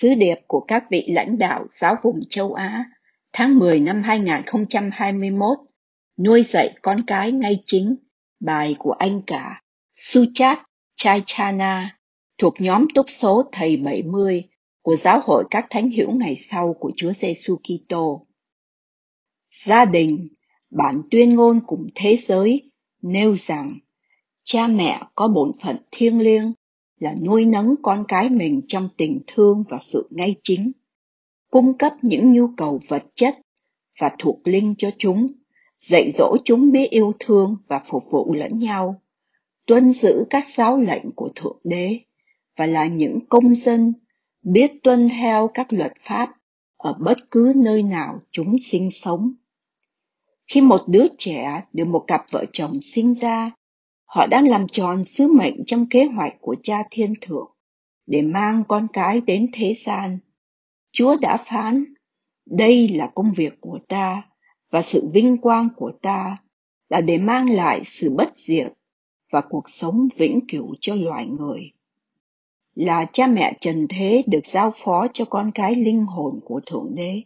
Sứ điệp của các vị lãnh đạo giáo vùng châu Á tháng 10 năm 2021 Nuôi dạy con cái ngay chính Bài của anh cả Suchat Chaichana thuộc nhóm túc số Thầy 70 của Giáo hội các Thánh hữu ngày sau của Chúa Giêsu Kitô. Gia đình, bản tuyên ngôn cùng thế giới nêu rằng cha mẹ có bổn phận thiêng liêng là nuôi nấng con cái mình trong tình thương và sự ngay chính, cung cấp những nhu cầu vật chất và thuộc linh cho chúng, dạy dỗ chúng biết yêu thương và phục vụ lẫn nhau, tuân giữ các giáo lệnh của Thượng Đế và là những công dân biết tuân theo các luật pháp ở bất cứ nơi nào chúng sinh sống. Khi một đứa trẻ được một cặp vợ chồng sinh ra Họ đang làm tròn sứ mệnh trong kế hoạch của cha thiên thượng để mang con cái đến thế gian. Chúa đã phán, đây là công việc của ta và sự vinh quang của ta là để mang lại sự bất diệt và cuộc sống vĩnh cửu cho loài người. Là cha mẹ trần thế được giao phó cho con cái linh hồn của Thượng Đế.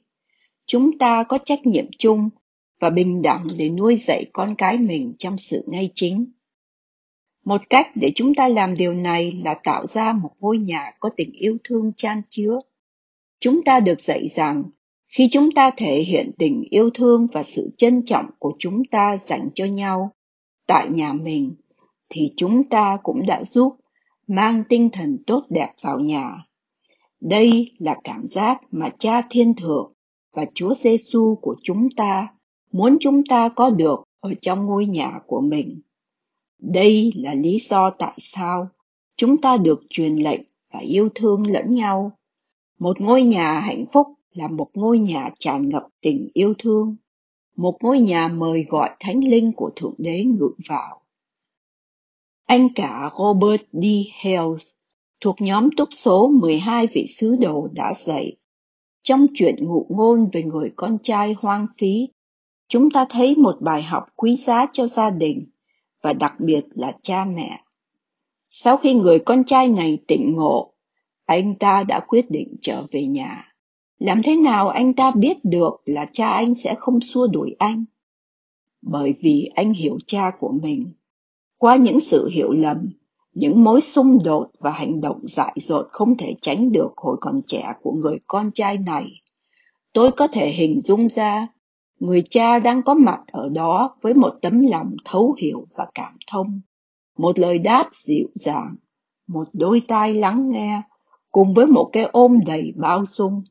Chúng ta có trách nhiệm chung và bình đẳng để nuôi dạy con cái mình trong sự ngay chính một cách để chúng ta làm điều này là tạo ra một ngôi nhà có tình yêu thương chan chứa. Chúng ta được dạy rằng, khi chúng ta thể hiện tình yêu thương và sự trân trọng của chúng ta dành cho nhau tại nhà mình, thì chúng ta cũng đã giúp mang tinh thần tốt đẹp vào nhà. Đây là cảm giác mà Cha Thiên Thượng và Chúa Giêsu của chúng ta muốn chúng ta có được ở trong ngôi nhà của mình. Đây là lý do tại sao chúng ta được truyền lệnh và yêu thương lẫn nhau. Một ngôi nhà hạnh phúc là một ngôi nhà tràn ngập tình yêu thương, một ngôi nhà mời gọi thánh linh của Thượng Đế ngự vào. Anh cả Robert D. Hales thuộc nhóm túc số 12 vị sứ đồ đã dạy. Trong chuyện ngụ ngôn về người con trai hoang phí, chúng ta thấy một bài học quý giá cho gia đình và đặc biệt là cha mẹ. Sau khi người con trai này tỉnh ngộ, anh ta đã quyết định trở về nhà. Làm thế nào anh ta biết được là cha anh sẽ không xua đuổi anh? Bởi vì anh hiểu cha của mình. Qua những sự hiểu lầm, những mối xung đột và hành động dại dột không thể tránh được hồi còn trẻ của người con trai này. Tôi có thể hình dung ra người cha đang có mặt ở đó với một tấm lòng thấu hiểu và cảm thông. Một lời đáp dịu dàng, một đôi tai lắng nghe, cùng với một cái ôm đầy bao dung.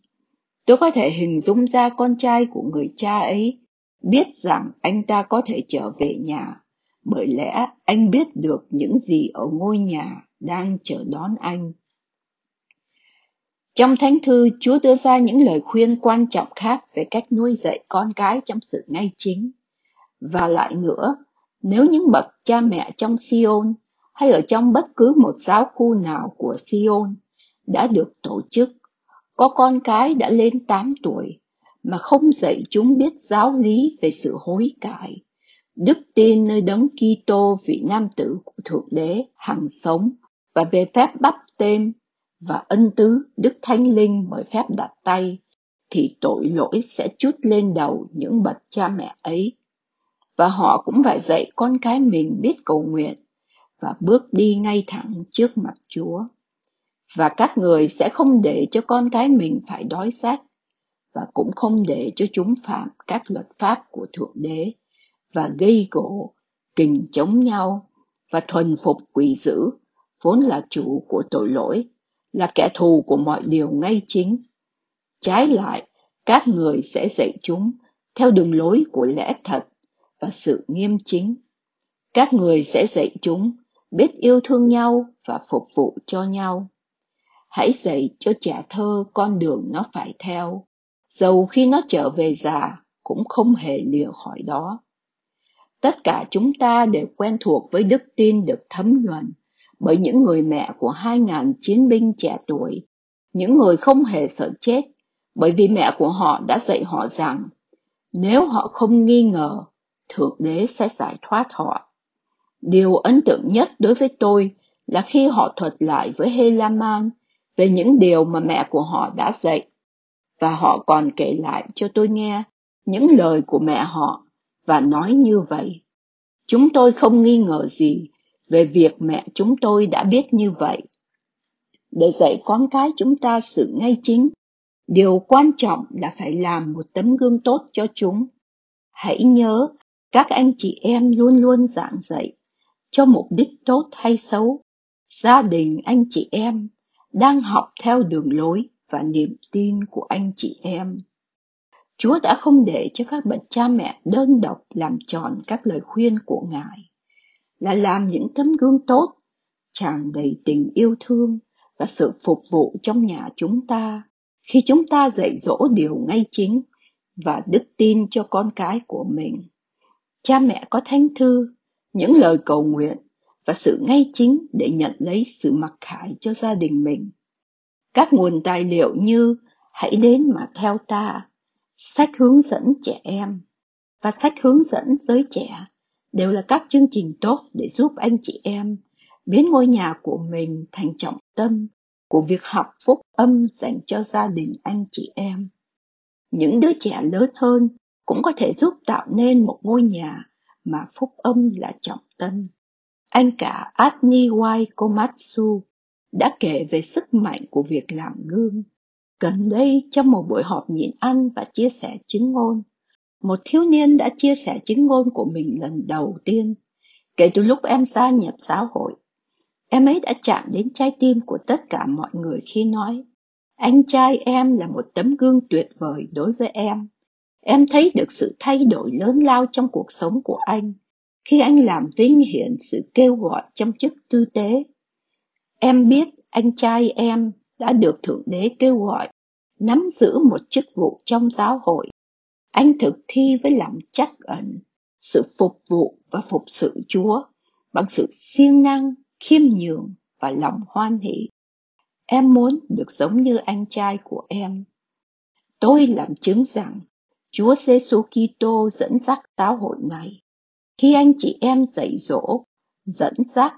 Tôi có thể hình dung ra con trai của người cha ấy, biết rằng anh ta có thể trở về nhà, bởi lẽ anh biết được những gì ở ngôi nhà đang chờ đón anh trong Thánh Thư, Chúa đưa ra những lời khuyên quan trọng khác về cách nuôi dạy con cái trong sự ngay chính. Và lại nữa, nếu những bậc cha mẹ trong Sion hay ở trong bất cứ một giáo khu nào của Sion đã được tổ chức, có con cái đã lên 8 tuổi mà không dạy chúng biết giáo lý về sự hối cải, đức tin nơi đấng Kitô vị nam tử của Thượng Đế hằng sống và về phép bắp tên và ân tứ Đức Thánh Linh bởi phép đặt tay, thì tội lỗi sẽ chút lên đầu những bậc cha mẹ ấy. Và họ cũng phải dạy con cái mình biết cầu nguyện và bước đi ngay thẳng trước mặt Chúa. Và các người sẽ không để cho con cái mình phải đói rách và cũng không để cho chúng phạm các luật pháp của Thượng Đế và gây gỗ, kình chống nhau và thuần phục quỷ dữ, vốn là chủ của tội lỗi là kẻ thù của mọi điều ngay chính. Trái lại, các người sẽ dạy chúng theo đường lối của lẽ thật và sự nghiêm chính. Các người sẽ dạy chúng biết yêu thương nhau và phục vụ cho nhau. Hãy dạy cho trẻ thơ con đường nó phải theo, dầu khi nó trở về già cũng không hề lìa khỏi đó. Tất cả chúng ta đều quen thuộc với đức tin được thấm nhuần bởi những người mẹ của hai ngàn chiến binh trẻ tuổi, những người không hề sợ chết bởi vì mẹ của họ đã dạy họ rằng nếu họ không nghi ngờ, Thượng Đế sẽ giải thoát họ. Điều ấn tượng nhất đối với tôi là khi họ thuật lại với Helaman về những điều mà mẹ của họ đã dạy. Và họ còn kể lại cho tôi nghe những lời của mẹ họ và nói như vậy. Chúng tôi không nghi ngờ gì về việc mẹ chúng tôi đã biết như vậy. Để dạy con cái chúng ta sự ngay chính, điều quan trọng là phải làm một tấm gương tốt cho chúng. Hãy nhớ, các anh chị em luôn luôn giảng dạy cho mục đích tốt hay xấu. Gia đình anh chị em đang học theo đường lối và niềm tin của anh chị em. Chúa đã không để cho các bậc cha mẹ đơn độc làm tròn các lời khuyên của Ngài, là làm những tấm gương tốt, tràn đầy tình yêu thương và sự phục vụ trong nhà chúng ta khi chúng ta dạy dỗ điều ngay chính và đức tin cho con cái của mình. Cha mẹ có thánh thư, những lời cầu nguyện và sự ngay chính để nhận lấy sự mặc khải cho gia đình mình. Các nguồn tài liệu như Hãy đến mà theo ta, sách hướng dẫn trẻ em và sách hướng dẫn giới trẻ đều là các chương trình tốt để giúp anh chị em biến ngôi nhà của mình thành trọng tâm của việc học phúc âm dành cho gia đình anh chị em. Những đứa trẻ lớn hơn cũng có thể giúp tạo nên một ngôi nhà mà phúc âm là trọng tâm. Anh cả Adni Wai Komatsu đã kể về sức mạnh của việc làm gương. Gần đây trong một buổi họp nhịn ăn và chia sẻ chứng ngôn, một thiếu niên đã chia sẻ chứng ngôn của mình lần đầu tiên. Kể từ lúc em gia nhập giáo hội, em ấy đã chạm đến trái tim của tất cả mọi người khi nói, anh trai em là một tấm gương tuyệt vời đối với em. Em thấy được sự thay đổi lớn lao trong cuộc sống của anh khi anh làm vinh hiển sự kêu gọi trong chức tư tế. Em biết anh trai em đã được Thượng Đế kêu gọi nắm giữ một chức vụ trong giáo hội. Anh thực thi với lòng chắc ẩn, sự phục vụ và phục sự Chúa bằng sự siêng năng, khiêm nhường và lòng hoan hỷ. Em muốn được giống như anh trai của em. Tôi làm chứng rằng Chúa Giêsu Kitô dẫn dắt giáo hội này. Khi anh chị em dạy dỗ, dẫn dắt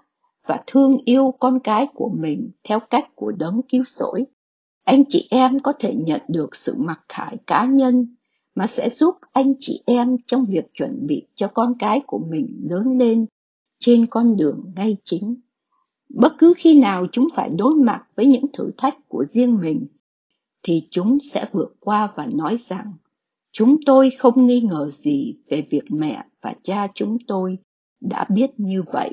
và thương yêu con cái của mình theo cách của đấng cứu rỗi, anh chị em có thể nhận được sự mặc khải cá nhân mà sẽ giúp anh chị em trong việc chuẩn bị cho con cái của mình lớn lên trên con đường ngay chính. Bất cứ khi nào chúng phải đối mặt với những thử thách của riêng mình, thì chúng sẽ vượt qua và nói rằng chúng tôi không nghi ngờ gì về việc mẹ và cha chúng tôi đã biết như vậy